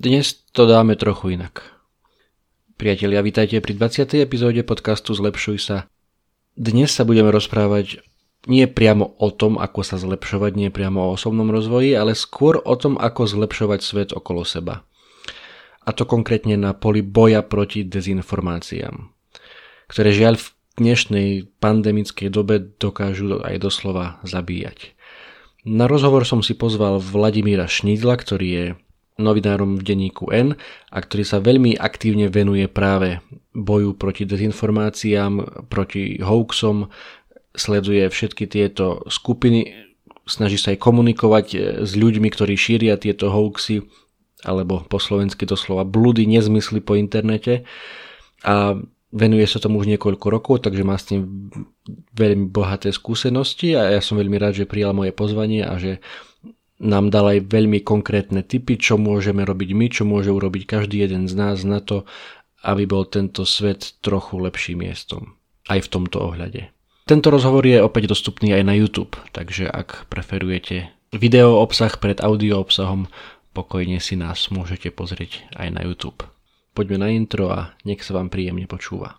Dnes to dáme trochu inak. Priatelia, vítajte pri 20. epizóde podcastu Zlepšuj sa. Dnes sa budeme rozprávať nie priamo o tom, ako sa zlepšovať, nie priamo o osobnom rozvoji, ale skôr o tom, ako zlepšovať svet okolo seba. A to konkrétne na poli boja proti dezinformáciám, ktoré žiaľ v dnešnej pandemickej dobe dokážu aj doslova zabíjať. Na rozhovor som si pozval Vladimíra Šnídla, ktorý je novinárom v denníku N a ktorý sa veľmi aktívne venuje práve boju proti dezinformáciám, proti hoaxom, sleduje všetky tieto skupiny, snaží sa aj komunikovať e, s ľuďmi, ktorí šíria tieto hoaxy, alebo po slovensky doslova blúdy, nezmysly po internete. A venuje sa tomu už niekoľko rokov, takže má s tým veľmi bohaté skúsenosti a ja som veľmi rád, že prijal moje pozvanie a že nám dal aj veľmi konkrétne tipy, čo môžeme robiť my, čo môže urobiť každý jeden z nás na to, aby bol tento svet trochu lepším miestom. Aj v tomto ohľade. Tento rozhovor je opäť dostupný aj na YouTube, takže ak preferujete video obsah pred audio obsahom, pokojne si nás môžete pozrieť aj na YouTube. Poďme na intro a nech sa vám príjemne počúva.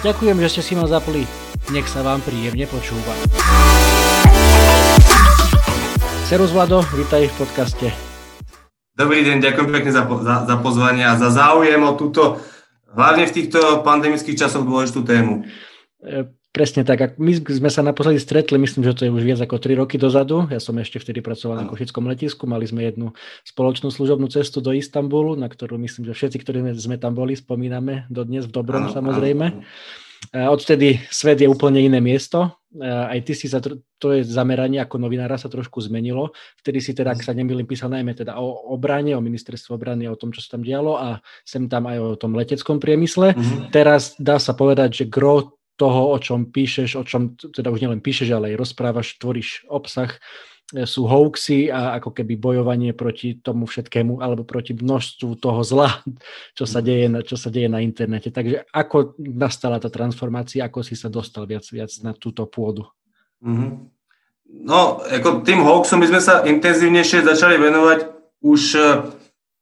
Ďakujem, že ste si ma zapli. Nech sa vám príjemne počúva. Serus Vlado, vítaj v podcaste. Dobrý deň, ďakujem pekne za, za, za pozvanie a za záujem o túto, hlavne v týchto pandemických časoch dôležitú tému. Presne tak. My sme sa naposledy stretli, myslím, že to je už viac ako 3 roky dozadu. Ja som ešte vtedy pracoval na Košickom letisku. Mali sme jednu spoločnú služobnú cestu do Istanbulu, na ktorú myslím, že všetci, ktorí sme tam boli, spomíname dodnes v dobrom samozrejme. Odtedy svet je úplne iné miesto. Aj ty si sa, to je zameranie ako novinára sa trošku zmenilo. Vtedy si teda, ak sa nemýlim, písal najmä teda o obrane, o ministerstve obrany, o tom, čo sa tam dialo a sem tam aj o tom leteckom priemysle. Mm-hmm. Teraz dá sa povedať, že gro toho, o čom píšeš, o čom teda už nielen píšeš, ale aj rozprávaš, tvoríš obsah, e, sú hoaxy a ako keby bojovanie proti tomu všetkému alebo proti množstvu toho zla, čo sa deje na, čo sa deje na internete. Takže ako nastala tá transformácia, ako si sa dostal viac, viac na túto pôdu? Mm-hmm. No, ako tým hoaxom by sme sa intenzívnejšie začali venovať už e,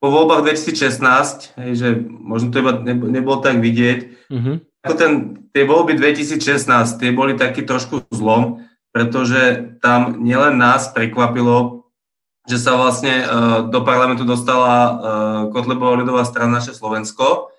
po voľbách 2016, hej, že možno to iba nebolo tak vidieť. Mm-hmm ako ten, tie voľby 2016, tie boli taký trošku zlom, pretože tam nielen nás prekvapilo, že sa vlastne uh, do parlamentu dostala uh, Kotlebová ľudová strana naše Slovensko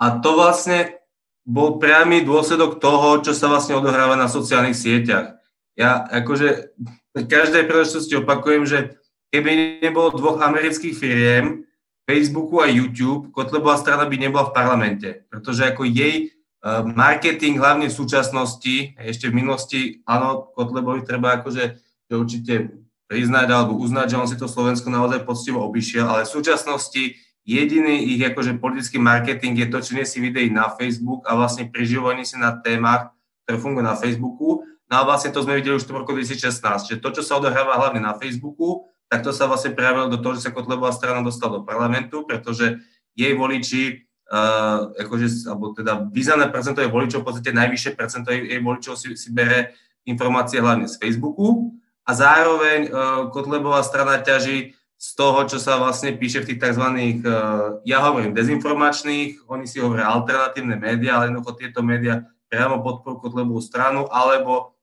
a to vlastne bol priamy dôsledok toho, čo sa vlastne odohráva na sociálnych sieťach. Ja akože v každej príležitosti opakujem, že keby nebolo dvoch amerických firiem, Facebooku a YouTube, Kotlebová strana by nebola v parlamente, pretože ako jej marketing hlavne v súčasnosti, ešte v minulosti, áno, Kotlebovi treba akože určite priznať alebo uznať, že on si to Slovensko naozaj poctivo obišiel, ale v súčasnosti jediný ich akože politický marketing je to, čo si videí na Facebook a vlastne priživovaní si na témach, ktoré fungujú na Facebooku. No a vlastne to sme videli už v roku 2016, že to, čo sa odohráva hlavne na Facebooku, tak to sa vlastne prejavilo do toho, že sa Kotlebová strana dostala do parlamentu, pretože jej voliči uh, akože, alebo teda významné percento jej voličov, v podstate najvyššie percento jej, voličov si, si bere informácie hlavne z Facebooku a zároveň uh, Kotlebová strana ťaží z toho, čo sa vlastne píše v tých tzv. Uh, ja hovorím dezinformačných, oni si hovoria alternatívne médiá, ale jednoducho tieto médiá priamo podporujú Kotlebovú stranu alebo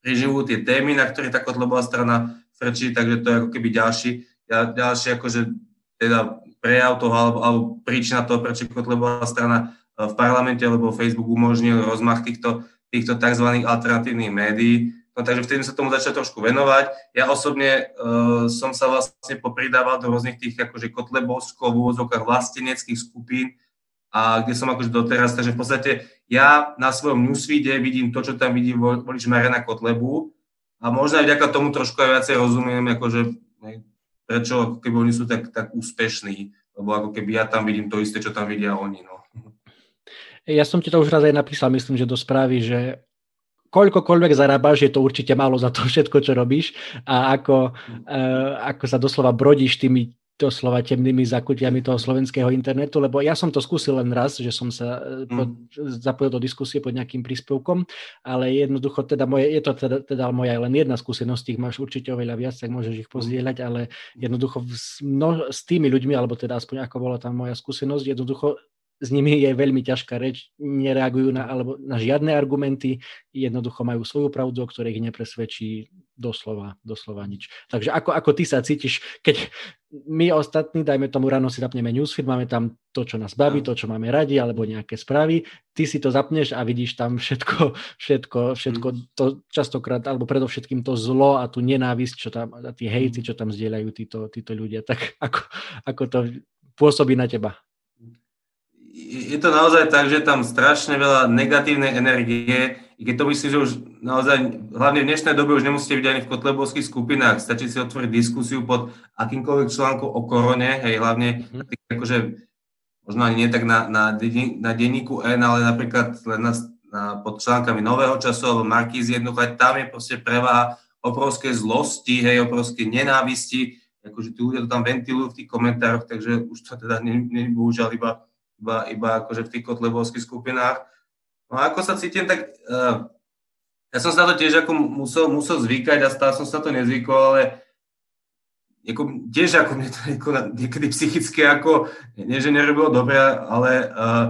preživujú tie témy, na ktoré tá Kotlebová strana frčí, takže to je ako keby ďalší, ďalší akože teda prejav toho alebo, alebo príčina toho, prečo Kotlebová strana e, v parlamente alebo Facebook umožnil rozmach týchto, týchto tzv. alternatívnych médií. No takže vtedy sa tomu začal trošku venovať. Ja osobne uh, som sa vlastne popridával do rôznych tých akože kotlebovskov v úvodzovkách vlasteneckých skupín a kde som akože doteraz, takže v podstate ja na svojom newsfeede vidím to, čo tam vidí volič Marena Kotlebu a možno aj vďaka tomu trošku aj viacej rozumiem, akože prečo keby oni sú tak, tak úspešní, lebo ako keby ja tam vidím to isté, čo tam vidia oni. No. Ja som ti to už raz aj napísal, myslím, že do správy, že koľkokoľvek zarábaš, je to určite málo za to všetko, čo robíš a ako, uh, ako sa doslova brodíš tými doslova temnými zakutiami toho slovenského internetu, lebo ja som to skúsil len raz, že som sa e, pod, mm. zapojil do diskusie pod nejakým príspevkom, ale jednoducho teda moje, je to teda, teda moja len jedna skúsenosť, tých máš určite oveľa viac, tak môžeš ich pozdieľať, ale jednoducho s, no, s tými ľuďmi, alebo teda aspoň ako bola tam moja skúsenosť, jednoducho s nimi je veľmi ťažká reč, nereagujú na, alebo na žiadne argumenty, jednoducho majú svoju pravdu, o ktorej ich nepresvedčí doslova, doslova nič. Takže ako, ako ty sa cítiš, keď my ostatní, dajme tomu ráno si zapneme newsfeed, máme tam to, čo nás baví, to, čo máme radi, alebo nejaké správy, ty si to zapneš a vidíš tam všetko, všetko, všetko mm. to častokrát, alebo predovšetkým to zlo a tú nenávisť, čo tam, a tie hejty, čo tam zdieľajú títo, títo ľudia. Tak ako, ako to pôsobí na teba? Je to naozaj tak, že tam strašne veľa negatívnej energie, i keď to myslím, že už naozaj, hlavne v dnešnej dobe už nemusíte byť ani v kotlebovských skupinách, stačí si otvoriť diskusiu pod akýmkoľvek článkom o korone, hej, hlavne mm. akože, možno ani nie tak na, na, na denníku N, ale napríklad len na, na, pod článkami Nového času alebo Markíz jednoducho, tam je proste preváha obrovské zlosti, hej, obrovské nenávisti, akože tí ľudia to tam ventilujú v tých komentároch, takže už to teda nie, nie bohužiaľ iba iba, iba akože v tých kotlebovských skupinách. No a ako sa cítim, tak uh, ja som sa to tiež ako musel, musel zvykať a stále som sa to nezvykol, ale ako, tiež ako mne to ako niekedy psychicky ako, nie že nerobilo dobre, ale uh,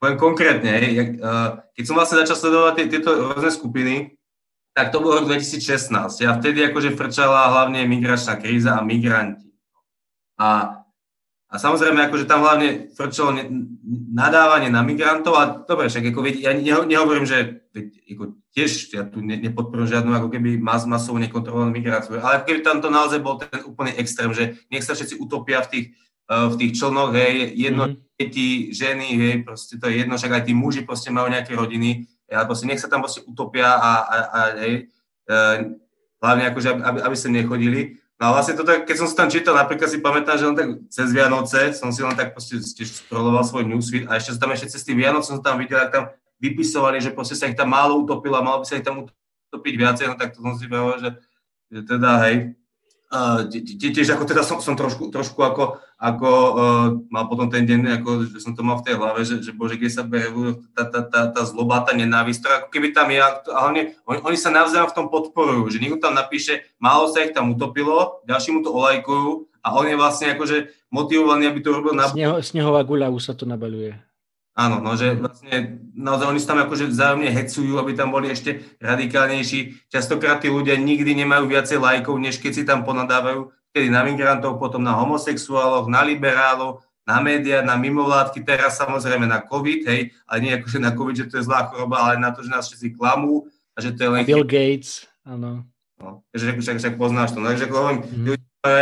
poviem konkrétne, jak, uh, keď som vlastne začal sledovať tie, tieto rôzne skupiny, tak to bolo rok 2016. Ja vtedy akože frčala hlavne migračná kríza a migranti. A a samozrejme, akože tam hlavne frčalo nadávanie na migrantov a dobre, však ako ja nehovorím, že ako tiež ja tu ne, nepodporujem žiadnu ako keby mas, masovú nekontrolovanú migráciu, ale keby tam to naozaj bol ten úplný extrém, že nech sa všetci utopia v tých, uh, v tých člnoch, hej, jedno mm-hmm. deti, ženy, hej, proste to je jedno, však aj tí muži proste majú nejaké rodiny, ale proste nech sa tam proste utopia a, a, a hej, uh, hlavne akože, aby, aby sa nechodili. No a vlastne to tak, keď som si tam čítal, napríklad si pamätám, že len tak cez Vianoce som si len tak proste tiež scrolloval svoj newsfeed a ešte tam ešte cez tým Vianoc som tam videl, ak tam vypisovali, že proste sa ich tam málo utopilo a malo by sa ich tam utopiť viacej, no tak to som si povedal, že, že teda hej, tiež ako teda som, som trošku, trošku ako, ako uh, mal potom ten deň, ako, že som to mal v tej hlave, že, že bože, kde sa berie tá, tá, tá, tá zloba, tá nenávisť, ktorá ako keby tam je, a hlavne oni, oni sa navzájom v tom podporujú, že niekto tam napíše, málo sa ich tam utopilo, ďalší mu to olajkujú a on je vlastne akože motivovaný, aby to robil na... Sneho, snehová guľa už sa to nabaluje. Áno, no, že vlastne naozaj oni sa tam akože vzájomne hecujú, aby tam boli ešte radikálnejší. Častokrát tí ľudia nikdy nemajú viacej lajkov, než keď si tam ponadávajú, na migrantov, potom na homosexuálov, na liberálov, na médiá, na mimovládky, teraz samozrejme na COVID, hej, ale nie akože na COVID, že to je zlá choroba, ale na to, že nás všetci klamú a že to je len... Bill Gates, áno. No, že však, však poznáš to. No, takže hovorím, mm-hmm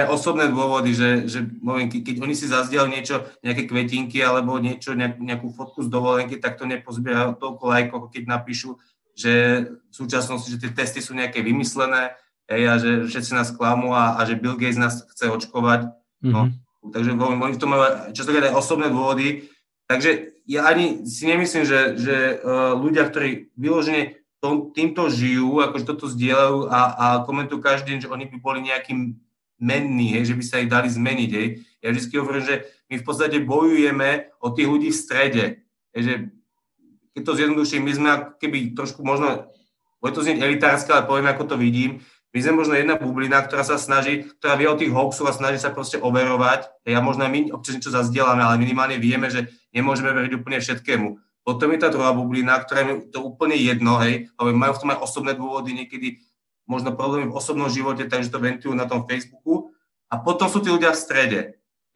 osobné dôvody, že, že môžem, keď oni si zazdiel niečo, nejaké kvetinky alebo niečo, nejakú fotku z dovolenky, tak to nepozbiera toľko lajkov, keď napíšu, že v súčasnosti, že tie testy sú nejaké vymyslené hej, a že všetci nás klamú a, a že Bill Gates nás chce očkovať. No, mm-hmm. Takže oni v tom majú častokrát aj osobné dôvody. Takže ja ani si nemyslím, že, že uh, ľudia, ktorí vyložene týmto žijú, akože toto zdieľajú a, a komentujú každý deň, že oni by boli nejakým menní, hej, že by sa ich dali zmeniť. Hej. Ja vždy hovorím, že my v podstate bojujeme o tých ľudí v strede. Hej, že keď to zjednoduším, my sme keby trošku možno, bude to znieť elitárske, ale poviem, ako to vidím, my sme možno jedna bublina, ktorá sa snaží, ktorá vie o tých hoaxoch a snaží sa proste overovať. Hej, a možno my občas niečo zazdielame, ale minimálne vieme, že nemôžeme veriť úplne všetkému. Potom je tá druhá bublina, ktorá je to úplne jedno, hej, ale majú v tom aj osobné dôvody, niekedy možno problémy v osobnom živote, takže to ventilujú na tom Facebooku. A potom sú tí ľudia v strede.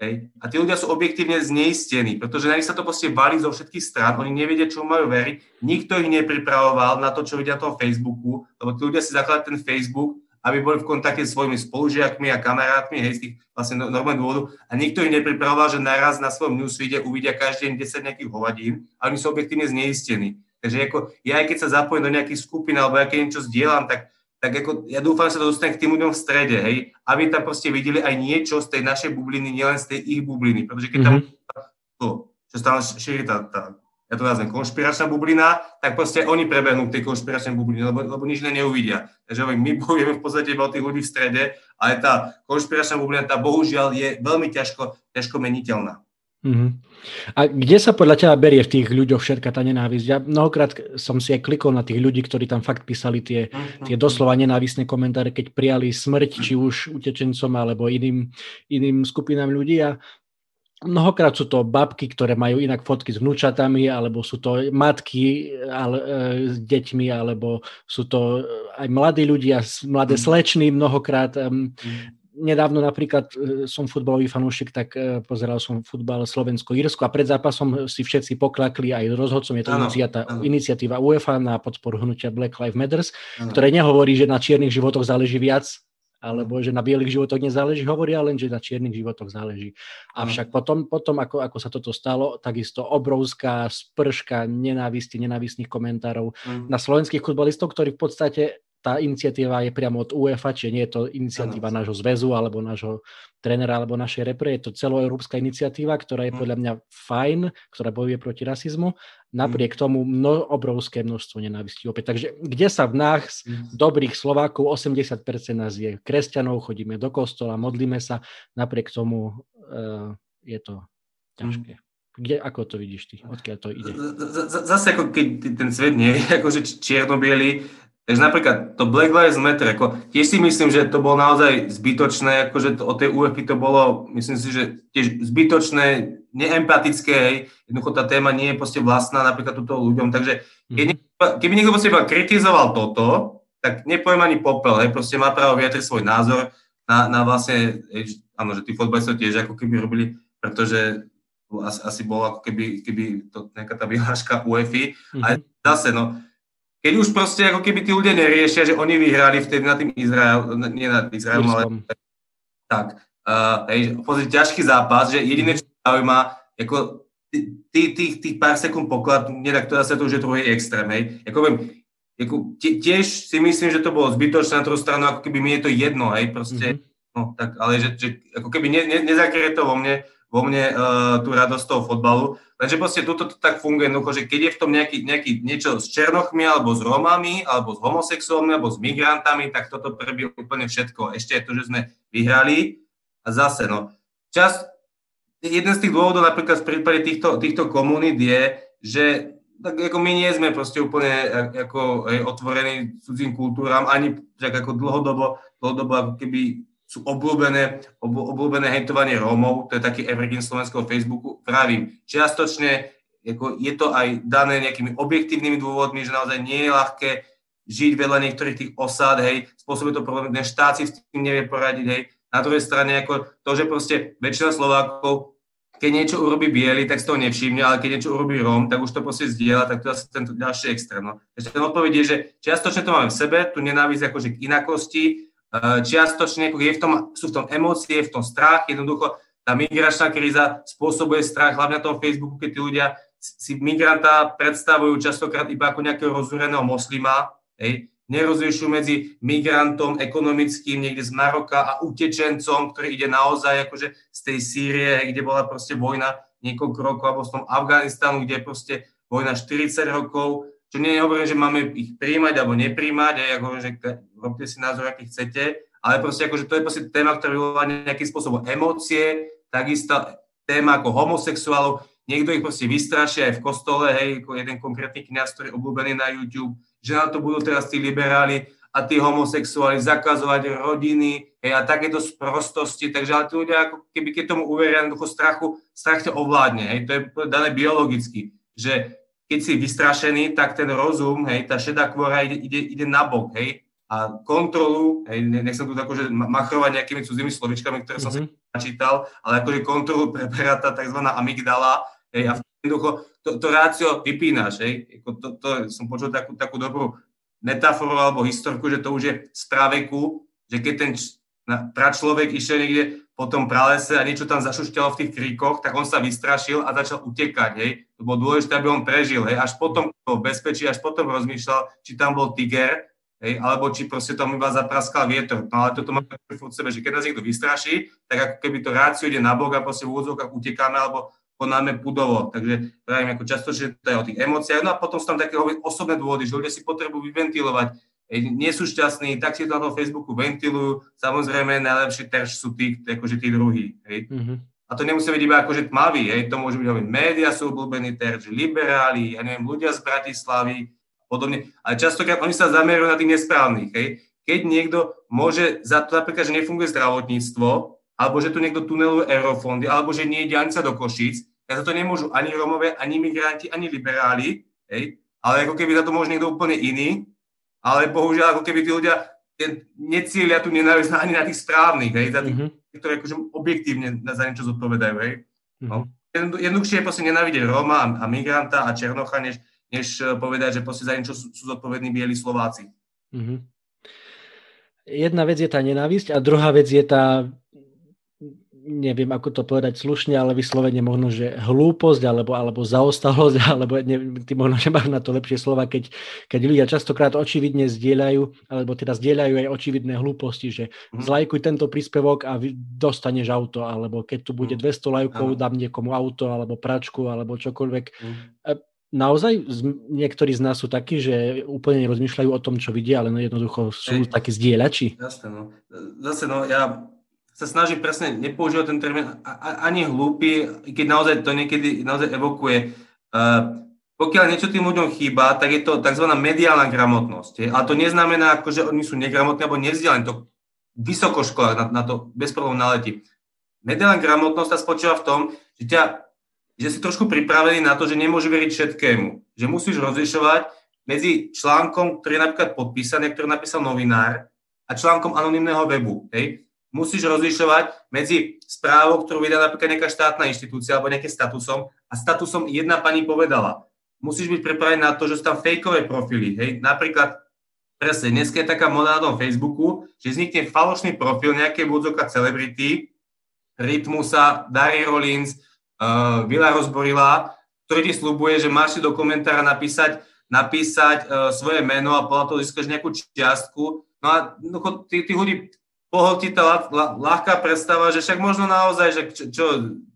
Hej. A tí ľudia sú objektívne zneistení, pretože na nich sa to proste valí zo všetkých strán, oni nevedia, čo majú veriť, nikto ich nepripravoval na to, čo vidia na tom Facebooku, lebo tí ľudia si zakladajú ten Facebook aby boli v kontakte s svojimi spolužiakmi a kamarátmi, hej, z tých vlastne no, normálnych dôvodov a nikto ich nepripravoval, že naraz na svojom newsfeede uvidia každý deň 10 nejakých hovadín, ale oni sú objektívne zneistení. Takže ako, ja aj keď sa zapojím do nejakých skupín alebo ja keď niečo zdieľam, tak tak ako, ja dúfam, že sa to dostane k tým ľuďom v strede, hej, aby tam proste videli aj niečo z tej našej bubliny, nielen z tej ich bubliny, pretože keď tam mm-hmm. to, čo stále šíri tá, tá ja to nazvem konšpiračná bublina, tak proste oni prebehnú k tej konšpiračnej bubline, lebo, lebo nič neuvidia. Takže my bojujeme v podstate iba o tých ľudí v strede, ale tá konšpiračná bublina, tá bohužiaľ je veľmi ťažko, ťažko meniteľná. Mm-hmm. A kde sa podľa teba berie v tých ľuďoch všetka tá nenávisť? Ja mnohokrát som si aj klikol na tých ľudí, ktorí tam fakt písali tie, mm-hmm. tie doslova nenávisné komentáre, keď prijali smrť, či už utečencom alebo iným, iným skupinám ľudí a Mnohokrát sú to babky, ktoré majú inak fotky s vnúčatami, alebo sú to matky ale, e, s deťmi, alebo sú to aj mladí ľudia, mladé mm. slečny mnohokrát. Mm. Nedávno napríklad e, som futbalový fanúšik, tak e, pozeral som futbal Slovensko-Irsko a pred zápasom si všetci poklakli aj rozhodcom. Je to ano, ano. iniciatíva UEFA na podporu hnutia Black Lives Matter, ktoré nehovorí, že na čiernych životoch záleží viac alebo že na bielých životoch nezáleží, hovoria len, že na čiernych životoch záleží. Avšak potom, potom ako, ako sa toto stalo, takisto obrovská sprška nenávisti, nenávistných komentárov mm. na slovenských futbalistov, ktorí v podstate tá iniciatíva je priamo od UEFA, čiže nie je to iniciatíva ano. nášho zväzu alebo nášho trénera alebo našej repre, je to celoeurópska iniciatíva, ktorá je mm. podľa mňa fajn, ktorá bojuje proti rasizmu, napriek mm. tomu mno, obrovské množstvo nenávistí opäť. Takže kde sa v nás, mm. dobrých Slovákov, 80% nás je kresťanov, chodíme do kostola, modlíme sa, napriek tomu uh, je to ťažké. Kde, ako to vidíš ty? Odkiaľ to ide? Zase ako keď ten svet nie je akože čierno Takže napríklad to Black Lives Matter, ako, tiež si myslím, že to bolo naozaj zbytočné, akože to, o tej UFI to bolo, myslím si, že tiež zbytočné, neempatické, hej, jednoducho tá téma nie je proste vlastná napríklad túto ľuďom, takže keď mhm. niekto, keby niekto proste iba kritizoval toto, tak nepoviem ani popel, hej, proste má právo vyjadriť svoj názor na, na vlastne, hej, áno, že tí fotbalisti tiež ako keby robili, pretože asi, asi bolo ako keby, keby to nejaká tá vyhláška UEFI, mm-hmm. ale zase, no, keď už proste ako keby tí ľudia neriešia, že oni vyhrali vtedy nad tým Izrael, nie nad Izraelom, ale tak, uh, hej, pozrieť ťažký zápas, že jediné, čo zaujíma, ako tých, tých, tých pár sekúnd poklad, nedá to zase to už je druhý extrém, hej. Ako viem, ako, tiež si myslím, že to bolo zbytočné na druhú stranu, ako keby mi je to jedno, hej, proste, mm-hmm. no tak, ale že, že ako keby ne, ne, nezakrie to vo mne, vo mne uh, tú radosť toho fotbalu. Lenže proste toto to tak funguje jednoducho, že keď je v tom nejaký, nejaký niečo s černochmi, alebo s Romami, alebo s homosexuálmi, alebo s migrantami, tak toto prebie úplne všetko. Ešte je to, že sme vyhrali a zase, no. Čas, jeden z tých dôvodov napríklad v prípade týchto, týchto komunít je, že tak ako my nie sme proste úplne ako, otvorení cudzím kultúram, ani tak ako dlhodobo, dlhodobo ako keby sú obľúbené, ob, obľúbené hejtovanie Rómov, to je taký evergreen slovenského Facebooku. Pravím, čiastočne ako je to aj dané nejakými objektívnymi dôvodmi, že naozaj nie je ľahké žiť vedľa niektorých tých osád, hej, spôsobuje to problém, ten štát si s tým nevie poradiť, hej. Na druhej strane, ako to, že proste väčšina Slovákov, keď niečo urobí biely, tak si toho nevšimne, ale keď niečo urobí Róm, tak už to proste zdieľa, tak to je ten ďalší extrém. No. Takže ten odpoveď je, že čiastočne to máme v sebe, tu nenávisť akože k inakosti, čiastočne je v tom, sú v tom emócie, v tom strach, jednoducho tá migračná kríza spôsobuje strach, hlavne na tom Facebooku, keď tí ľudia si migranta predstavujú častokrát iba ako nejakého rozúreného moslima, hej, nerozlišujú medzi migrantom ekonomickým niekde z Maroka a utečencom, ktorý ide naozaj akože z tej Sýrie, kde bola proste vojna niekoľko rokov, alebo z tom Afganistanu, kde je proste vojna 40 rokov, čo nie hovorím, že máme ich príjmať alebo nepríjmať, ako hovorím, že robte si názor, aký chcete, ale proste akože to je proste téma, ktorá vyvolá nejakým spôsobom emócie, takisto téma ako homosexuálov, niekto ich proste vystraší aj v kostole, hej, ako jeden konkrétny kniaz, ktorý je obľúbený na YouTube, že na to budú teraz tí liberáli a tí homosexuáli zakazovať rodiny hej, a takéto sprostosti, takže ale tí ľudia ako keby keď tomu uveria, jednoducho strachu, strach to ovládne, hej, to je dané biologicky, že keď si vystrašený, tak ten rozum, hej, tá šedá kvora ide, ide, ide na bok, hej, a kontrolu, hej, nechcem tu akože machrovať nejakými cudzými slovičkami, ktoré som mm-hmm. si načítal, ale akože kontrolu preberá tá tzv. amygdala, hej, a jednoducho to, to rácio vypínaš, hej, to, to, to, som počul takú, takú dobrú metaforu alebo historku, že to už je z praveku, že keď ten pračloviek išiel niekde po tom pralese a niečo tam zašušťalo v tých kríkoch, tak on sa vystrašil a začal utekať, hej. To bolo dôležité, aby on prežil, hej. Až potom bol bezpečí, až potom rozmýšľal, či tam bol tiger, hej, alebo či proste tam iba zapraskal vietor. No ale toto máme v sebe, že keď nás niekto vystraší, tak ako keby to rácio ide na bok a proste v úvodzovkách utekáme alebo konáme pudovo. Takže pravím, ako často, že to je o tých emóciách. No a potom sú tam také osobné dôvody, že ľudia si potrebujú vyventilovať, nie sú šťastní, tak si to na tom Facebooku ventilujú. Samozrejme, najlepší terč sú tí, akože tí druhí. Hej. Mm-hmm. A to nemusí byť iba akože tmavý, hej. to môže byť, hovorím, média sú obľúbení terč, liberáli, ja neviem, ľudia z Bratislavy, podobne. Ale častokrát oni sa zamerujú na tých nesprávnych. Hej. Keď niekto môže za to napríklad, že nefunguje zdravotníctvo, alebo že tu niekto tuneluje eurofondy, alebo že nie je dianica do Košíc, tak za to nemôžu ani Romové, ani migranti, ani liberáli, hej. ale ako keby za to môže niekto úplne iný, ale bohužiaľ ako keby tí ľudia necielia tu nenávisť ani na tých správnych, hej, za tých, mm-hmm. ktoré akože objektívne za niečo zodpovedajú, hej. No. Mm-hmm. Jednoduchšie je proste nenávidieť Róma a, a migranta a Černocha, než, než eh, povedať, že proste za niečo sú, sú zodpovední bieli Slováci. Mm-hmm. Jedna vec je tá nenávisť a druhá vec je tá neviem ako to povedať slušne, ale vyslovene možno, že hlúposť alebo, alebo zaostalosť, alebo neviem, ty možno, že máš na to lepšie slova, keď, keď ľudia častokrát očividne zdieľajú, alebo teda zdieľajú aj očividné hlúposti, že mm. zlajkuj tento príspevok a dostaneš auto, alebo keď tu bude 200 mhm. lajkov, dám niekomu auto, alebo pračku, alebo čokoľvek. Mm. Naozaj niektorí z nás sú takí, že úplne nerozmýšľajú o tom, čo vidia, ale jednoducho sú Ej, takí zdieľači. Jasne, no. Zase, no, ja sa snaží presne nepoužívať ten termín ani hlúpy, keď naozaj to niekedy naozaj evokuje. Uh, pokiaľ niečo tým ľuďom chýba, tak je to tzv. mediálna gramotnosť. Ale to neznamená, že oni sú negramotní alebo nevzdialení. To vysokoškolách na, na to bez problémov naletí. Mediálna gramotnosť tá spočíva v tom, že, ťa, že si trošku pripravený na to, že nemôže veriť všetkému. Že musíš rozlišovať medzi článkom, ktorý je napríklad podpísaný, ktorý napísal novinár, a článkom anonimného webu. Hej? Musíš rozlišovať medzi správou, ktorú vydá napríklad nejaká štátna inštitúcia alebo nejakým statusom a statusom jedna pani povedala. Musíš byť pripravený na to, že sú tam fejkové profily. Hej? Napríklad, presne, dnes je taká moda na tom Facebooku, že vznikne falošný profil nejakej vôdzoka celebrity, Rytmusa, Dary Rollins, uh, Vila Rozborila, ktorý ti slubuje, že máš si do komentára napísať, napísať uh, svoje meno a podľa toho získaš nejakú čiastku. No a no, tých ľudí pohltí tá ľahká predstava, že však možno naozaj, že čo, čo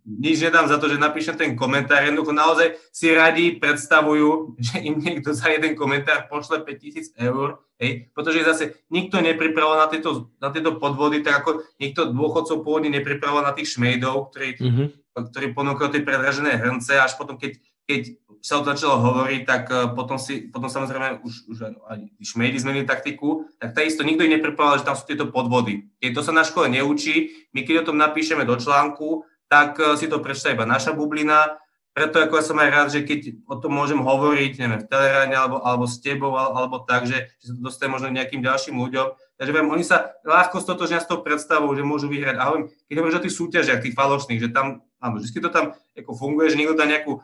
nič nedám za to, že napíšem ten komentár, jednoducho naozaj si radi predstavujú, že im niekto za jeden komentár pošle 5000 eur, hej, pretože zase nikto nepripravoval na tieto, na tieto podvody, tak ako nikto dôchodcov pôvodne nepripravoval na tých šmejdov, ktorí, mm-hmm. ktorí ponúkajú tie predražené hrnce, až potom, keď, keď sa o to začalo hovoriť, tak eh, potom, si, potom samozrejme už, už aj šmejdi zmenili taktiku, tak takisto nikto neprepovedal, že tam sú tieto podvody. Keď to sa na škole neučí, my keď o tom napíšeme do článku, tak eh, si to prečíta iba naša bublina, preto ako ja som aj rád, že keď o tom môžem hovoriť, neviem, v Teleráne alebo, alebo s tebou, alebo tak, že, že to dostane možno nejakým ďalším ľuďom. Takže viem, oni sa ľahko stotožnia s tou predstavou, že môžu vyhrať. A hovorím, keď hovoríš o tých súťažiach, tých falošných, že tam, áno, vždy to tam ako funguje, že niekto dá nejakú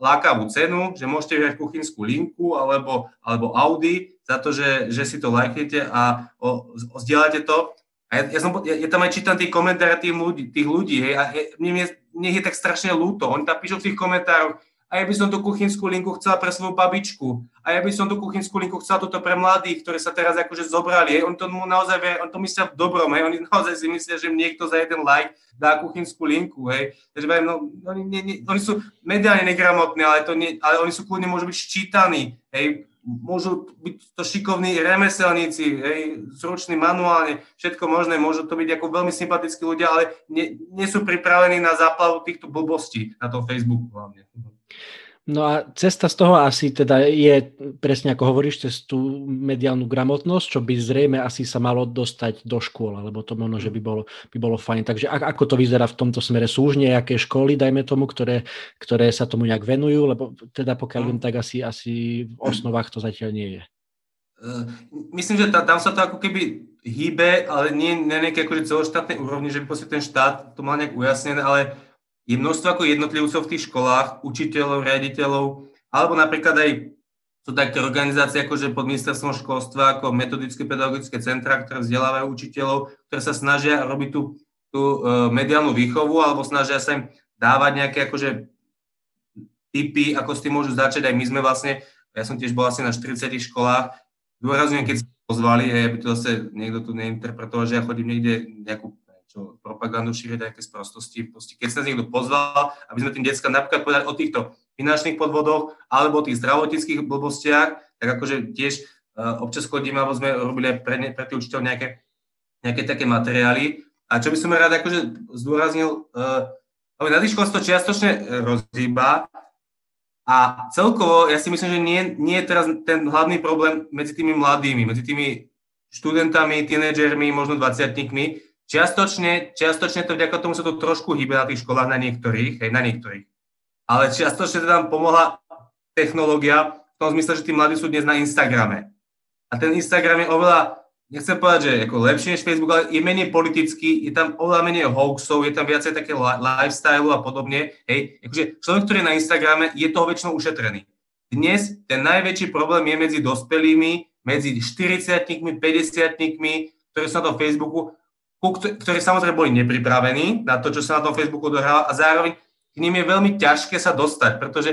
lákavú cenu, že môžete vyhrať kuchynskú linku alebo, alebo Audi za to, že, že si to lajknete a o, zdieľate to. A ja, ja, som, ja, ja tam aj čítam tie komentáre tých ľudí, tých ľudí hej, a mne, mne je tak strašne ľúto. Oni tam píšu v tých komentároch, a ja by som tú kuchynskú linku chcela pre svoju babičku. A ja by som tú kuchynskú linku chcela toto pre mladých, ktorí sa teraz akože zobrali. Hej. On to mu naozaj on to myslia v dobrom. Hej. Oni naozaj si myslia, že niekto za jeden like dá kuchynskú linku. Hej. Takže no, oni, nie, nie, oni sú mediálne negramotní, ale, to nie, ale oni sú kľudne môžu byť ščítaní. Hej môžu byť to šikovní remeselníci, hej, zruční manuálne, všetko možné, môžu to byť ako veľmi sympatickí ľudia, ale nie, nie sú pripravení na záplavu týchto blbostí na tom Facebooku hlavne. No a cesta z toho asi teda je, presne ako hovoríš, cez tú mediálnu gramotnosť, čo by zrejme asi sa malo dostať do škôl, alebo to možno, že by bolo, by bolo fajn. Takže ako to vyzerá v tomto smere? Sú už nejaké školy, dajme tomu, ktoré, ktoré sa tomu nejak venujú, lebo teda pokiaľ viem, tak asi, asi v osnovách to zatiaľ nie je. Uh, myslím, že tam sa to ako keby hýbe, ale nie na nejaké akože celoštátnej úrovni, že by ten štát to mal nejak ujasnené, ale je množstvo ako jednotlivcov v tých školách, učiteľov, riaditeľov, alebo napríklad aj sú také organizácie akože pod ministerstvom školstva, ako metodické pedagogické centra, ktoré vzdelávajú učiteľov, ktoré sa snažia robiť tú, tú uh, mediálnu výchovu alebo snažia sa im dávať nejaké akože typy, ako s tým môžu začať. Aj my sme vlastne, ja som tiež bol asi na 40 školách, dôrazňujem, keď sa pozvali, aby to zase niekto tu neinterpretoval, že ja chodím niekde nejakú čo, propagandu šíriť nejaké sprostosti. Proste, keď sa niekto pozval, aby sme tým deckám napríklad povedali o týchto finančných podvodoch alebo o tých zdravotníckých blbostiach, tak akože tiež uh, občas chodíme, alebo sme robili aj pre, pre tých učiteľov nejaké, nejaké také materiály. A čo by som rád akože zdôraznil, uh, na tých školách to čiastočne rozhýba, a celkovo, ja si myslím, že nie, nie je teraz ten hlavný problém medzi tými mladými, medzi tými študentami, tínedžermi, možno 20 Čiastočne, čiastočne to vďaka tomu sa to trošku hýbe na tých školách, na niektorých, hej, na niektorých. Ale čiastočne to tam pomohla technológia v tom zmysle, že tí mladí sú dnes na Instagrame. A ten Instagram je oveľa nechcem povedať, že ako lepšie než Facebook, ale je menej politický, je tam oveľa menej hoaxov, je tam viacej také lifestyle a podobne. Hej, akože človek, ktorý je na Instagrame, je toho väčšinou ušetrený. Dnes ten najväčší problém je medzi dospelými, medzi 40 50 ktorí sú na tom Facebooku, ktorí samozrejme boli nepripravení na to, čo sa na tom Facebooku dohráva a zároveň k ním je veľmi ťažké sa dostať, pretože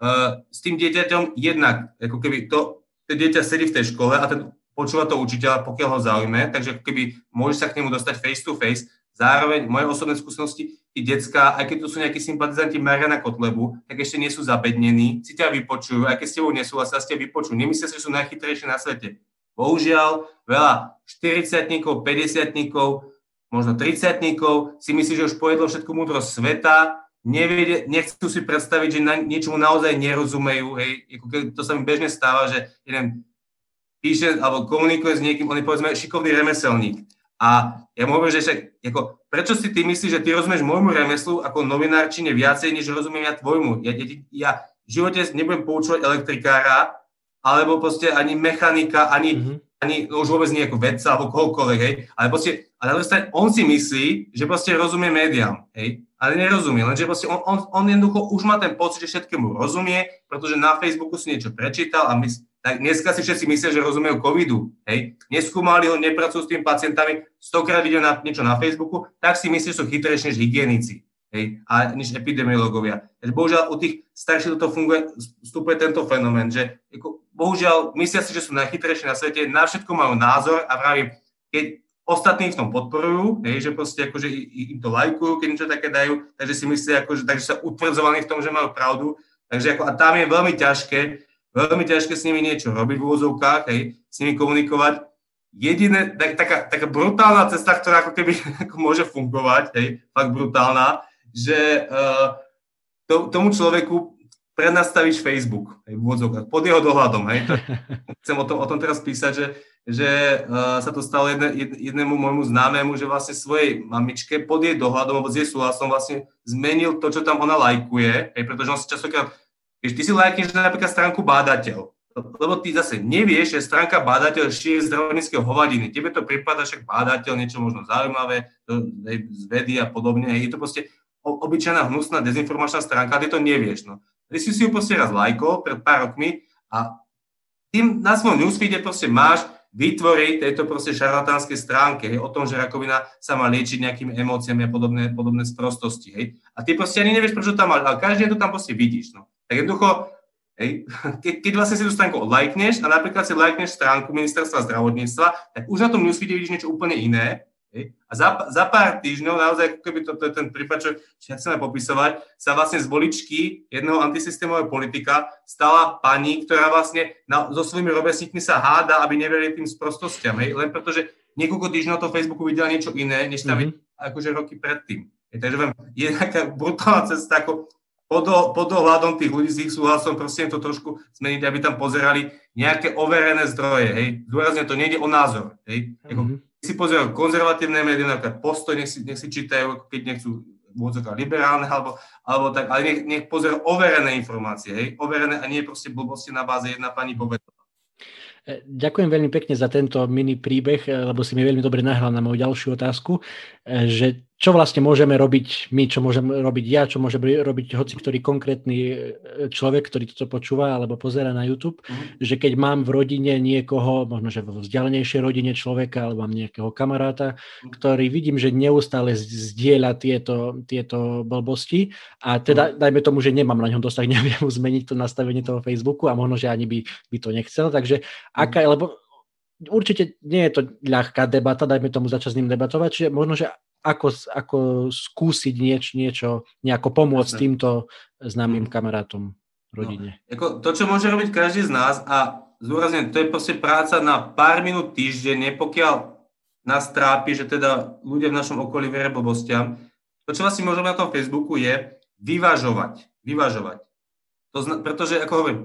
uh, s tým dieťaťom jednak, ako keby to, to dieťa sedí v tej škole a ten počúva to učiteľa, pokiaľ ho zaujme, takže keby môže sa k nemu dostať face to face. Zároveň moje osobné skúsenosti, tí decka, aj keď tu sú nejakí sympatizanti Mariana Kotlebu, tak ešte nie sú zabednení, si ťa vypočujú, aj keď s tebou nesúhlasia, si ťa vypočujú. Nemyslia si, že sú najchytrejšie na svete. Bohužiaľ, veľa 40 50 možno 30 si myslí, že už pojedlo všetku múdrosť sveta, nevie, nechcú si predstaviť, že na, niečomu naozaj nerozumejú. Hej. To sa mi bežne stáva, že jeden píše alebo komunikuje s niekým, on je povedzme šikovný remeselník. A ja mu hovorím, že však, ako, prečo si ty myslíš, že ty rozumieš môjmu remeslu ako novinárčine viacej, než rozumiem ja tvojmu? Ja, ja, ja v živote nebudem poučovať elektrikára, alebo proste ani mechanika, ani, mm-hmm. ani no už vôbec nie ako vedca alebo kohokoľvek, hej. Ale proste, ale on si myslí, že proste rozumie médiám, hej. Ale nerozumie, lenže proste on, on, on jednoducho už má ten pocit, že všetkému rozumie, pretože na Facebooku si niečo prečítal a my, tak dneska si všetci myslia, že rozumejú covidu, hej, neskúmali ho, nepracujú s tým pacientami, stokrát vidia na, niečo na Facebooku, tak si myslíš, že sú chytrejšie než hygienici, hej, a než epidemiológovia. Bohužiaľ u tých starších to funguje, vstupuje tento fenomén, že ako, bohužiaľ myslia si, že sú najchytrejšie na svete, na všetko majú názor a vravím, keď ostatní v tom podporujú, hej, že proste akože im to lajkujú, keď niečo také dajú, takže si myslia, akože, takže sa utvrdzovaní v tom, že majú pravdu, takže ako, a tam je veľmi ťažké, veľmi ťažké s nimi niečo robiť v úvozovkách, hej, s nimi komunikovať. Jediné, tak, taká, taká brutálna cesta, ktorá ako keby ako môže fungovať, hej, fakt brutálna, že uh, to, tomu človeku prednastavíš Facebook, hej, v úvodzovkách, pod jeho dohľadom, hej. To, chcem o tom, o tom teraz písať, že, že uh, sa to stalo jedne, jednému môjmu známému, že vlastne svojej mamičke pod jej dohľadom, alebo s jej súhlasom vlastne zmenil to, čo tam ona lajkuje, hej, pretože on sa častokrát keď ty si lajkneš napríklad stránku bádateľ, lebo ty zase nevieš, že stránka bádateľ šíri zdravotníckého hovadiny. Tebe to prípada však bádateľ, niečo možno zaujímavé, z vedy a podobne. Je to proste obyčajná hnusná dezinformačná stránka, ty to nevieš. No. Ty si si ju proste raz lajkol pred pár rokmi a tým na svojom newsfeede proste máš vytvoriť tejto proste šarlatánskej stránke, hej, o tom, že rakovina sa má liečiť nejakými emóciami a podobné, podobné sprostosti. Hej. A ty proste ani nevieš, prečo tam máš, ale každý to tam proste vidíš. No. Tak jednoducho, hej, ke, keď vlastne si tú stránku odlajkneš a napríklad si lajkneš stránku ministerstva zdravotníctva, tak už na tom newsfeede vidíš niečo úplne iné. A za, za pár týždňov, naozaj, ako keby to, to je ten prípad, čo, čo chceme popisovať, sa vlastne z voličky jedného antisystémového politika stala pani, ktorá vlastne na, so svojimi rovesníkmi sa háda, aby neverili tým sprostostiam. Hej. Len pretože niekoľko týždňov to Facebooku videla niečo iné, než tam mm-hmm. akože roky predtým. Hej, takže je taká brutálna cesta, ako pod, pod ohľadom tých ľudí s ich súhlasom prosím to trošku zmeniť, aby tam pozerali nejaké overené zdroje, hej. Dôrazne to nejde o názor, hej. Mm-hmm. Si pozerajú konzervatívne médiá, napríklad postoj, nech si, nech si čítajú, keď nechcú môcť liberálne, alebo, alebo tak, ale nech, nech pozerajú overené informácie, hej, overené a nie proste blbosti na báze jedna pani povedala. E, ďakujem veľmi pekne za tento mini príbeh, e, lebo si mi veľmi dobre nahral na moju ďalšiu otázku, e, že čo vlastne môžeme robiť my, čo môžem robiť ja, čo môže robiť hoci ktorý konkrétny e, človek, ktorý toto počúva alebo pozera na YouTube, mm. že keď mám v rodine niekoho, možno že vo vzdialenejšej rodine človeka alebo mám nejakého kamaráta, mm. ktorý vidím, že neustále zdieľa tieto, tieto blbosti a teda mm. dajme tomu, že nemám na ňom dosah, neviem zmeniť to nastavenie toho Facebooku a možno, že ani by, by to nechcel, takže aká, lebo určite nie je to ľahká debata, dajme tomu začať s ním debatovať, čiže možno, že ako, ako skúsiť nieč, niečo, nejako pomôcť Jasne. týmto známym kamarátom rodine. No, ako to, čo môže robiť každý z nás a zúrazne, to je proste práca na pár minút týždenne, pokiaľ nás trápi, že teda ľudia v našom okolí veria blbostiam. To, čo vlastne môžeme na tom Facebooku je vyvažovať. Vyvažovať. To zna, pretože, ako hovorím,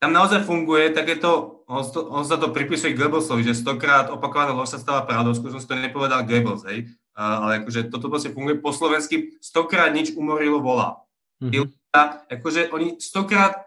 tam naozaj funguje takéto, on, on sa to pripisuje Goebbelsovi, že stokrát opakovaná lož sa stáva pravdou, si to nepovedal Goebbels, hej ale akože toto proste funguje po slovensky, stokrát nič umorilo vola. Mm-hmm. akože oni stokrát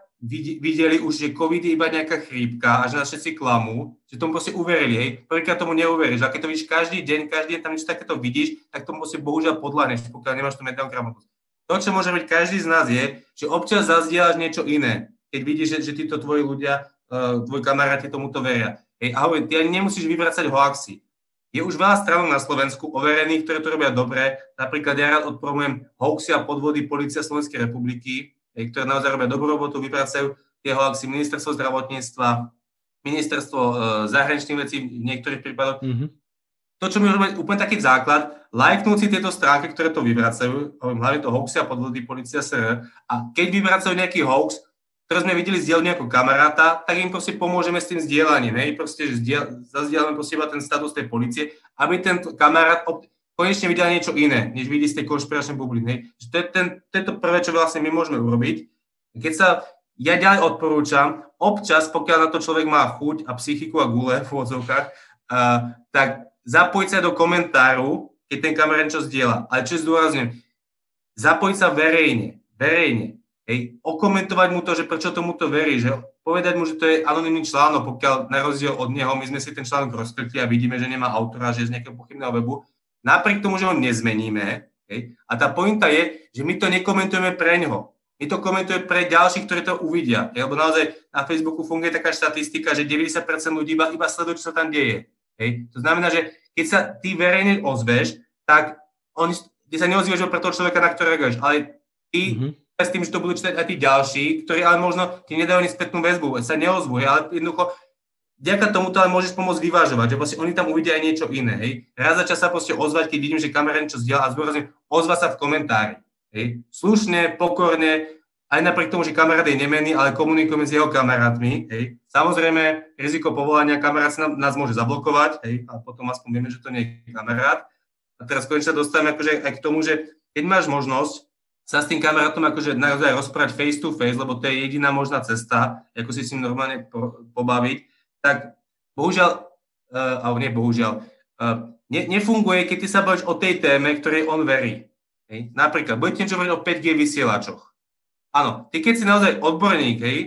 videli už, že COVID je iba nejaká chrípka a že nás všetci klamú, že tomu proste uverili, hej. Prvýkrát tomu neuveríš, a keď to vidíš každý deň, každý deň tam niečo takéto vidíš, tak tomu proste bohužiaľ podľahneš, pokiaľ nemáš tú mentálnu gramotnosť. To, čo môže byť každý z nás je, že občas zazdieľaš niečo iné, keď vidíš, že, že títo tvoji ľudia, uh, tvoji kamaráti tomuto veria. Hej, a hovorím, ty ani nemusíš vyvracať hoaxy. Je už veľa stranov na Slovensku overených, ktoré to robia dobre. Napríklad ja rád odpromujem hoaxy a podvody Polícia Slovenskej republiky, ktoré naozaj robia dobrú robotu, vypracujú tie hoaxy ministerstvo zdravotníctva, ministerstvo e, zahraničných vecí v niektorých prípadoch. Mm-hmm. To, čo mi robí úplne taký základ, lajknúť si tieto stránky, ktoré to vyvracajú, hlavne to hoaxy a podvody Polícia SR, a keď vyvracajú nejaký hoax, ktoré sme videli zdieľať nejakého kamaráta, tak im proste pomôžeme s tým zdieľaním. Hej? Proste zazdielame proste iba ten status tej policie, aby ten kamarát ob- konečne videl niečo iné, než vidí z tej konšpiračnej bubliny. Hej? To, je ten, to je to prvé, čo vlastne my môžeme urobiť. Keď sa ja ďalej odporúčam, občas, pokiaľ na to človek má chuť a psychiku a gule v úvodzovkách, uh, tak zapojiť sa do komentáru, keď ten kamarát čo zdieľa. Ale čo zdôrazňujem, zapojiť sa verejne, verejne. Hej, okomentovať mu to, že prečo tomuto verí, že povedať mu, že to je anonimný článok, pokiaľ na rozdiel od neho my sme si ten článok rozklikli a vidíme, že nemá autora, že je z nejakého pochybného webu, napriek tomu, že ho nezmeníme. Hej, a tá pointa je, že my to nekomentujeme pre neho. My to komentujeme pre ďalších, ktorí to uvidia. Hej, lebo naozaj na Facebooku funguje taká štatistika, že 90% ľudí iba, iba sleduje, čo sa tam deje. Hej. To znamená, že keď sa ty verejne ozveš, tak oni, ty sa neozvieš pre toho človeka, na ktorého reaguješ, ale ty mm-hmm s tým, že to budú čítať aj tí ďalší, ktorí ale možno ti nedajú ani spätnú väzbu, sa neozvú, ale jednoducho vďaka tomuto ale môžeš pomôcť vyvážovať, že proste oni tam uvidia aj niečo iné, hej. Raz za čas sa proste ozvať, keď vidím, že kamera niečo zdieľa a zdôrazňujem, ozva sa v komentári, hej. Slušne, pokorne, aj napriek tomu, že kamarát je nemený, ale komunikujeme s jeho kamarátmi, hej. Samozrejme, riziko povolania kamarát sa nás môže zablokovať, hej, a potom aspoň vieme, že to nie je kamarát. A teraz konečne dostávame akože aj k tomu, že keď máš možnosť sa s tým kamarátom akože naozaj rozprávať face to face, lebo to je jediná možná cesta, ako si s ním normálne po, pobaviť, tak bohužiaľ, uh, alebo nie bohužiaľ, uh, ne, nefunguje, keď ty sa bavíš o tej téme, ktorej on verí. Hej? Napríklad, budete niečo hovoriť o 5G vysielačoch. Áno, ty keď si naozaj odborník hej,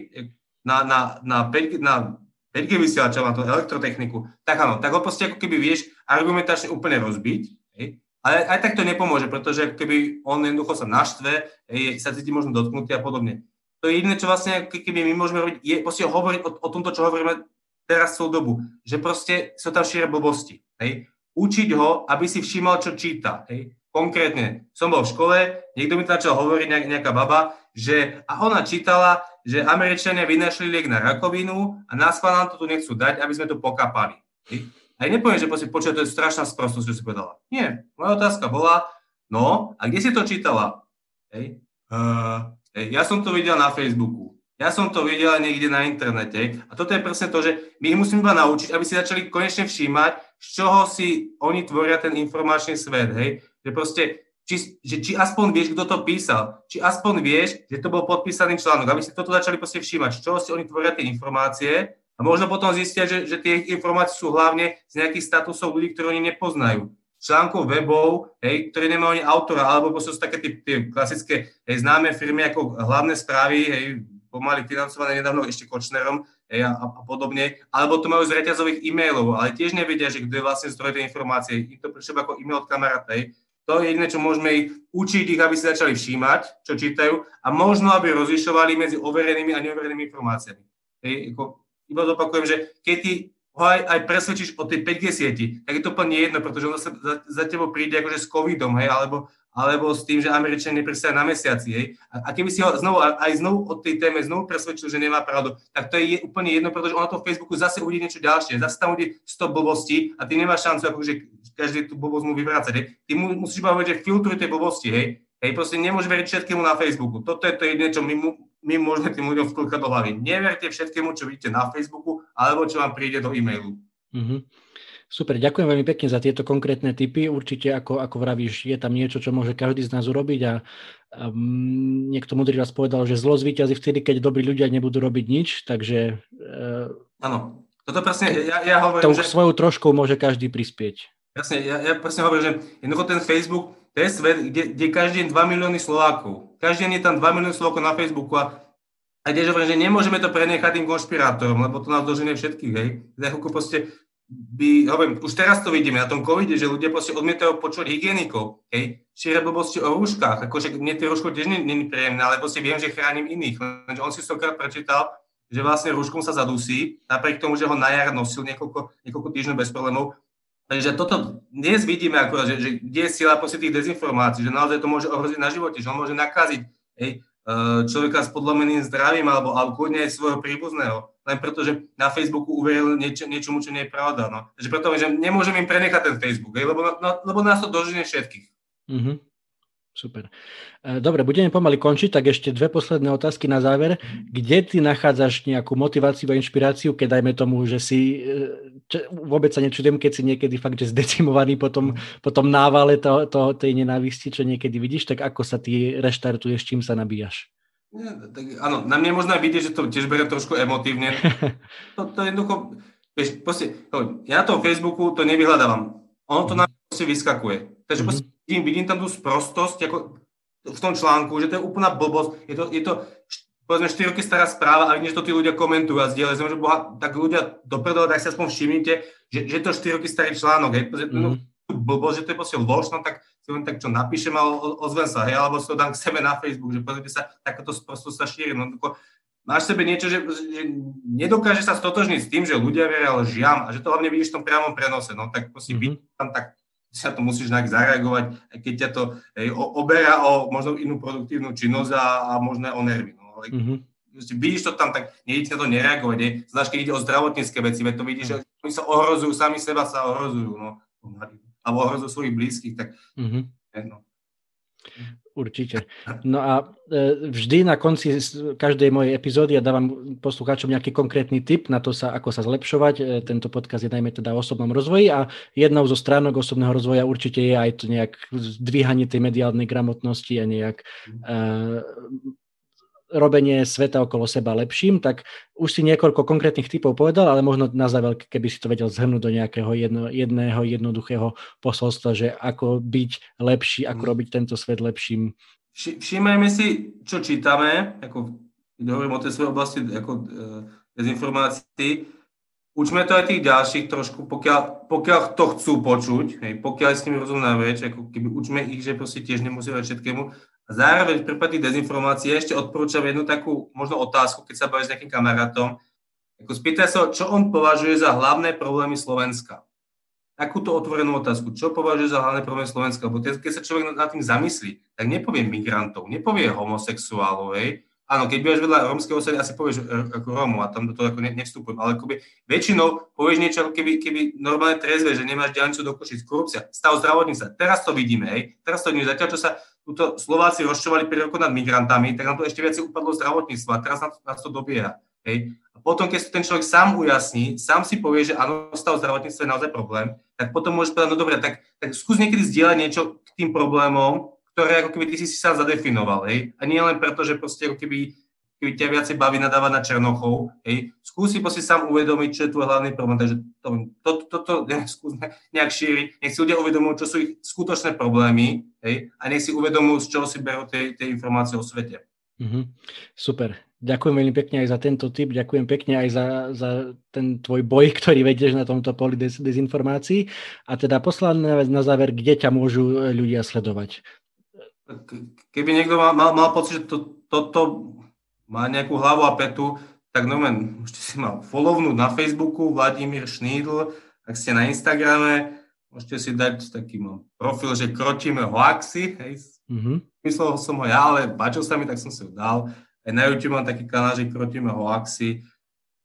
na, na, na, 5G, na 5G vysielačov, na tú elektrotechniku, tak áno, tak ho proste ako keby vieš argumentačne úplne rozbiť, hej? Ale aj tak to nepomôže, pretože keby on jednoducho sa naštve, sa cíti možno dotknutý a podobne. To je jediné, čo vlastne keby my môžeme robiť, je proste hovoriť o, o tomto, čo hovoríme teraz celú dobu. Že proste sú tam šíre blbosti. Hej. Učiť ho, aby si všímal, čo číta. Hej. Konkrétne, som bol v škole, niekto mi začal hovoriť, nejaká baba, že a ona čítala, že Američania vynašli liek na rakovinu a nás nám to tu nechcú dať, aby sme to pokapali. Hej. Ja nepoviem, že si počuť, to je strašná sprostosť, čo si povedala. Nie, moja otázka bola, no, a kde si to čítala? Hej. Uh, hej, ja som to videl na Facebooku. Ja som to videl niekde na internete. A toto je presne to, že my ich musíme iba naučiť, aby si začali konečne všímať, z čoho si oni tvoria ten informačný svet. Hej. Že proste, či, že, či aspoň vieš, kto to písal. Či aspoň vieš, že to bol podpísaný článok. Aby si toto začali proste všímať, z čoho si oni tvoria tie informácie a možno potom zistia, že, že tie informácie sú hlavne z nejakých statusov ľudí, ktorí oni nepoznajú. Článkov webov, hej, ktoré nemajú ani autora, alebo sú také tie, tie klasické hej, známe firmy ako hlavné správy, hej, pomaly financované nedávno ešte Kočnerom hej, a, a podobne, alebo to majú z reťazových e-mailov, ale tiež nevedia, že kto je vlastne zdroj tej informácie. Im to prišlo ako e-mail od kamaráta. Hej. To je jediné, čo môžeme ich učiť ich, aby si začali všímať, čo čítajú a možno, aby rozlišovali medzi overenými a neoverenými informáciami. Hej, ako, iba zopakujem, že keď ty ho aj, aj presvedčíš o tej 5G sieti, tak je to úplne jedno, pretože on za, za, za tebou príde akože s covidom, hej, alebo alebo s tým, že Američania nepristajú na mesiaci. Hej. A, a keby si ho znovu, aj znovu od tej téme znovu presvedčil, že nemá pravdu, tak to je úplne jedno, pretože on na tom Facebooku zase uvidí niečo ďalšie, zase tam uvidí 100 blbostí a ty nemáš šancu akože každý tú blbosť mu vyvrácať. Hej. Ty mu, musíš hovoriť, že filtruj tie blbosti, hej. Hej, proste nemôžeš veriť všetkému na Facebooku. Toto je to jedné, čo my, my môžeme tým ľuďom vklkať do hlavy. Neverte všetkému, čo vidíte na Facebooku, alebo čo vám príde do e-mailu. Mm-hmm. Super, ďakujem veľmi pekne za tieto konkrétne typy. Určite, ako, ako vravíš, je tam niečo, čo môže každý z nás urobiť a um, niekto mudrý raz povedal, že zlo zvýťazí vtedy, keď dobrí ľudia nebudú robiť nič, takže... Áno, uh, toto presne, ja, ja hovorím, že... svojou troškou môže každý prispieť. Presne, ja, ja presne hovorím, že jednoducho ten Facebook, to je svet, kde, kde každý deň 2 milióny Slovákov. Každý deň je tam 2 milióny Slovákov na Facebooku a a tiež hovorím, že nemôžeme to prenechať tým konšpirátorom, lebo to nás doženie všetkých, hej. Za proste by, hovorím, už teraz to vidíme na tom covide, že ľudia proste odmietajú počuť hygienikov, hej, šíria blbosti o rúškach, akože mne tie rúško tiež je príjemné, ale proste viem, že chránim iných, lenže on si stokrát prečítal, že vlastne rúškom sa zadusí, napriek tomu, že ho na jar nosil niekoľko, niekoľko týždňov bez problémov. Takže toto dnes vidíme akurát, že, že kde je sila proste tých dezinformácií, že naozaj to môže ohroziť na živote, že on môže nakaziť hej, e, človeka s podlomeným zdravím alebo, alebo kľudne aj svojho príbuzného len preto, že na Facebooku uveril niečo, niečomu, čo nie je pravda. No. Takže preto, že nemôžem im prenechať ten Facebook, lebo, no, lebo nás to doženie všetkých. Mm-hmm. Super. E, dobre, budeme pomaly končiť, tak ešte dve posledné otázky na záver. Kde ty nachádzaš nejakú motiváciu a inšpiráciu, keď dajme tomu, že si, e, čo, vôbec sa nečudujem, keď si niekedy fakt, že zdecimovaný po tom, po tom návale to, to, tej nenávisti, čo niekedy vidíš, tak ako sa ty reštartuješ, čím sa nabíjaš? Nie, tak áno, na mne možno vidieť, že to tiež berie trošku emotívne. To, to je jednoducho, vieš, proste, ja na tom Facebooku to nevyhľadávam. Ono to na mňa vyskakuje. Takže mm-hmm. vidím, vidím tam tú sprostosť, ako v tom článku, že to je úplná blbosť. Je to, je to povedzme 4 roky stará správa a vidíš, že to tí ľudia komentujú a zdieľajú. Že boha, tak ľudia dopredu, tak si aspoň všimnite, že, že to 4 roky starý článok. Hej. Mm-hmm. Blbosť, že to je proste lož, no tak si len tak čo napíšem a ozvem sa, hej, alebo si to dám k sebe na Facebook, že pozrite sa, takéto prosto sa šíri. No, tako, máš sebe niečo, že, že nedokáže sa stotožniť s tým, že ľudia veria lžiam a že to hlavne vidíš v tom priamom prenose, no tak proste mm-hmm. tam tak sa to musíš nejak zareagovať, aj keď ťa to hej, oberá o možno inú produktívnu činnosť a, a možno o nervy. Ale mm-hmm. vidíš to tam, tak nejde to nereagovať. Ne? Znáš, keď ide o zdravotnícke veci, veď to vidíš, že oni sa ohrozujú, sami seba sa ohrozujú. No alebo ohrozujú svojich blízkych, tak mm-hmm. no. Určite. No a e, vždy na konci každej mojej epizódy ja dávam poslucháčom nejaký konkrétny tip na to, sa, ako sa zlepšovať. E, tento podcast je najmä teda o osobnom rozvoji a jednou zo stránok osobného rozvoja určite je aj to nejak zdvíhanie tej mediálnej gramotnosti a nejak uh, robenie sveta okolo seba lepším, tak už si niekoľko konkrétnych typov povedal, ale možno na záver, keby si to vedel zhrnúť do nejakého jedno, jedného jednoduchého posolstva, že ako byť lepší, ako mhm. robiť tento svet lepším. Všímajme si, čo čítame, ako hovorím o tej svojej oblasti ako e, dezinformácií, učme to aj tých ďalších trošku, pokiaľ, pokiaľ to chcú počuť, hej, pokiaľ s nimi rozumná vec, ako keby učme ich, že proste tiež nemusí všetkému, a zároveň v prípade dezinformácie ešte odporúčam jednu takú možno otázku, keď sa bavíš s nejakým kamarátom. Ako spýtaj sa, čo on považuje za hlavné problémy Slovenska. Takúto otvorenú otázku. Čo považuje za hlavné problémy Slovenska? Lebo keď sa človek nad tým zamyslí, tak nepovie migrantov, nepovie homosexuálov. Áno, keď budeš vedľa rómskeho osady, asi povieš e, ako Rómu a tam do toho ako ne, nevstupujem, ale akoby väčšinou povieš niečo, keby, keby normálne trezve, že nemáš diálnicu do Košic, korupcia, stav zdravotníctva. Teraz to vidíme, hej. Teraz to vidíme. Zatiaľ, čo sa tuto Slováci rozšovali 5 rokov nad migrantami, tak nám to ešte viac upadlo zdravotníctvo a teraz nás, nás to dobieha. Hej. A potom, keď ten človek sám ujasní, sám si povie, že áno, stav zdravotníctva je naozaj problém, tak potom môžeš povedať, no dobre, tak, tak skús niekedy zdieľať niečo k tým problémom, ktoré ako keby ty si sám zadefinoval, hej. A nie len preto, že proste ako keby keby ťa viacej baví nadávať na Černochov, hej, skúsi si sám uvedomiť, čo je tvoj hlavný problém, takže to, to, to, to ne, skúsme nejak šíriť, nech si ľudia uvedomujú, čo sú ich skutočné problémy, hej, a nech si uvedomujú, z čoho si berú tie, tie informácie o svete. Mm-hmm. Super. Ďakujem veľmi pekne aj za tento tip, ďakujem pekne aj za, za ten tvoj boj, ktorý vedieš na tomto poli dezinformácií. A teda posledná vec na záver, kde ťa môžu ľudia sledovať? Keby niekto mal, mal, mal pocit, že to, toto má nejakú hlavu a petu, tak no men, môžete si ma follownúť na Facebooku, Vladimír Šnídl, ak ste na Instagrame, môžete si dať taký profil, že krotíme hoaxy, hej, mm-hmm. myslel som ho ja, ale páčil sa mi, tak som si ho dal. Aj na YouTube mám taký kanál, že krotíme hoaxy,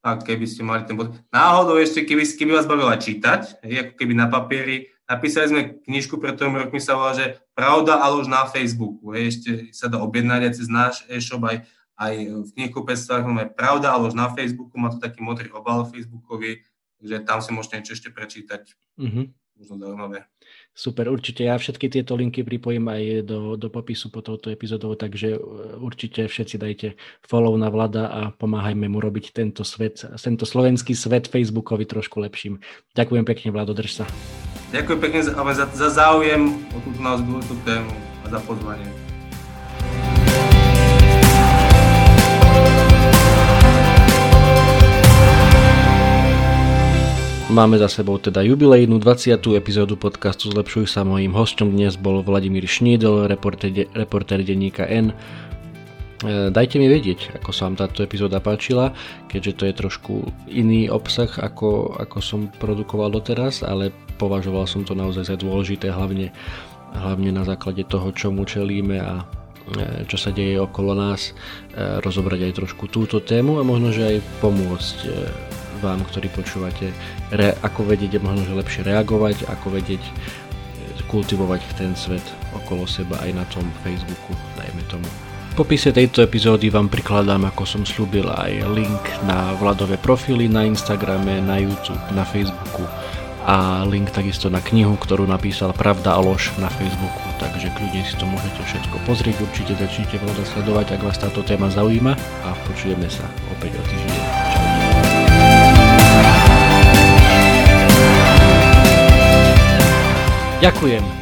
a keby ste mali ten bod. Náhodou ešte, keby, keby vás bavila čítať, hej, ako keby na papieri, napísali sme knižku pred tromi rokmi sa volá, že Pravda a lož na Facebooku. Hej, ešte sa dá objednať aj cez náš e-shop, aj, aj v knihkupectvách máme Pravda a lož na Facebooku, má to taký modrý obal Facebookový, takže tam si môžete niečo ešte prečítať. Mm-hmm. Možno zaujímavé. Super, určite ja všetky tieto linky pripojím aj do, do popisu po touto epizódou, takže e, určite všetci dajte follow na Vlada a pomáhajme mu robiť tento svet, tento slovenský svet Facebookovi trošku lepším. Ďakujem pekne, Vlado, drž sa. Ďakujem pekne za, za, za záujem o túto nás dôležitú tému a za pozvanie. Máme za sebou teda jubilejnú 20. epizódu podcastu Zlepšuj sa. Mojím hostom dnes bol Vladimír Šnídel, reportér, reportér denníka N. E, dajte mi vedieť, ako sa vám táto epizóda páčila, keďže to je trošku iný obsah, ako, ako som produkoval doteraz, ale považoval som to naozaj za dôležité, hlavne, hlavne na základe toho, čomu čelíme a e, čo sa deje okolo nás, e, rozobrať aj trošku túto tému a možno, že aj pomôcť vám, ktorí počúvate, re, ako vedieť možno že lepšie reagovať, ako vedieť kultivovať ten svet okolo seba aj na tom Facebooku, dajme tomu. Popise tejto epizódy vám prikladám, ako som slúbil, aj link na Vladové profily na Instagrame, na YouTube, na Facebooku a link takisto na knihu, ktorú napísal Pravda a lož na Facebooku, takže kľudne si to môžete všetko pozrieť, určite začnite Vlada sledovať, ak vás táto téma zaujíma a počujeme sa opäť o týždeň. Ďakujem,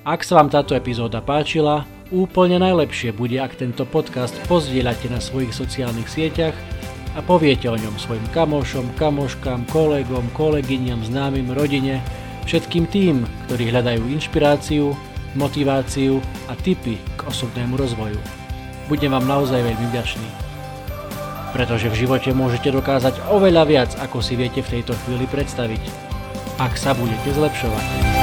Ak sa vám táto epizóda páčila, úplne najlepšie bude, ak tento podcast pozdieľate na svojich sociálnych sieťach a poviete o ňom svojim kamošom, kamoškám, kolegom, kolegyňam, známym, rodine, všetkým tým, ktorí hľadajú inšpiráciu, motiváciu a tipy k osobnému rozvoju. Budem vám naozaj veľmi vďačný. Pretože v živote môžete dokázať oveľa viac, ako si viete v tejto chvíli predstaviť ak sa budete zlepšovať.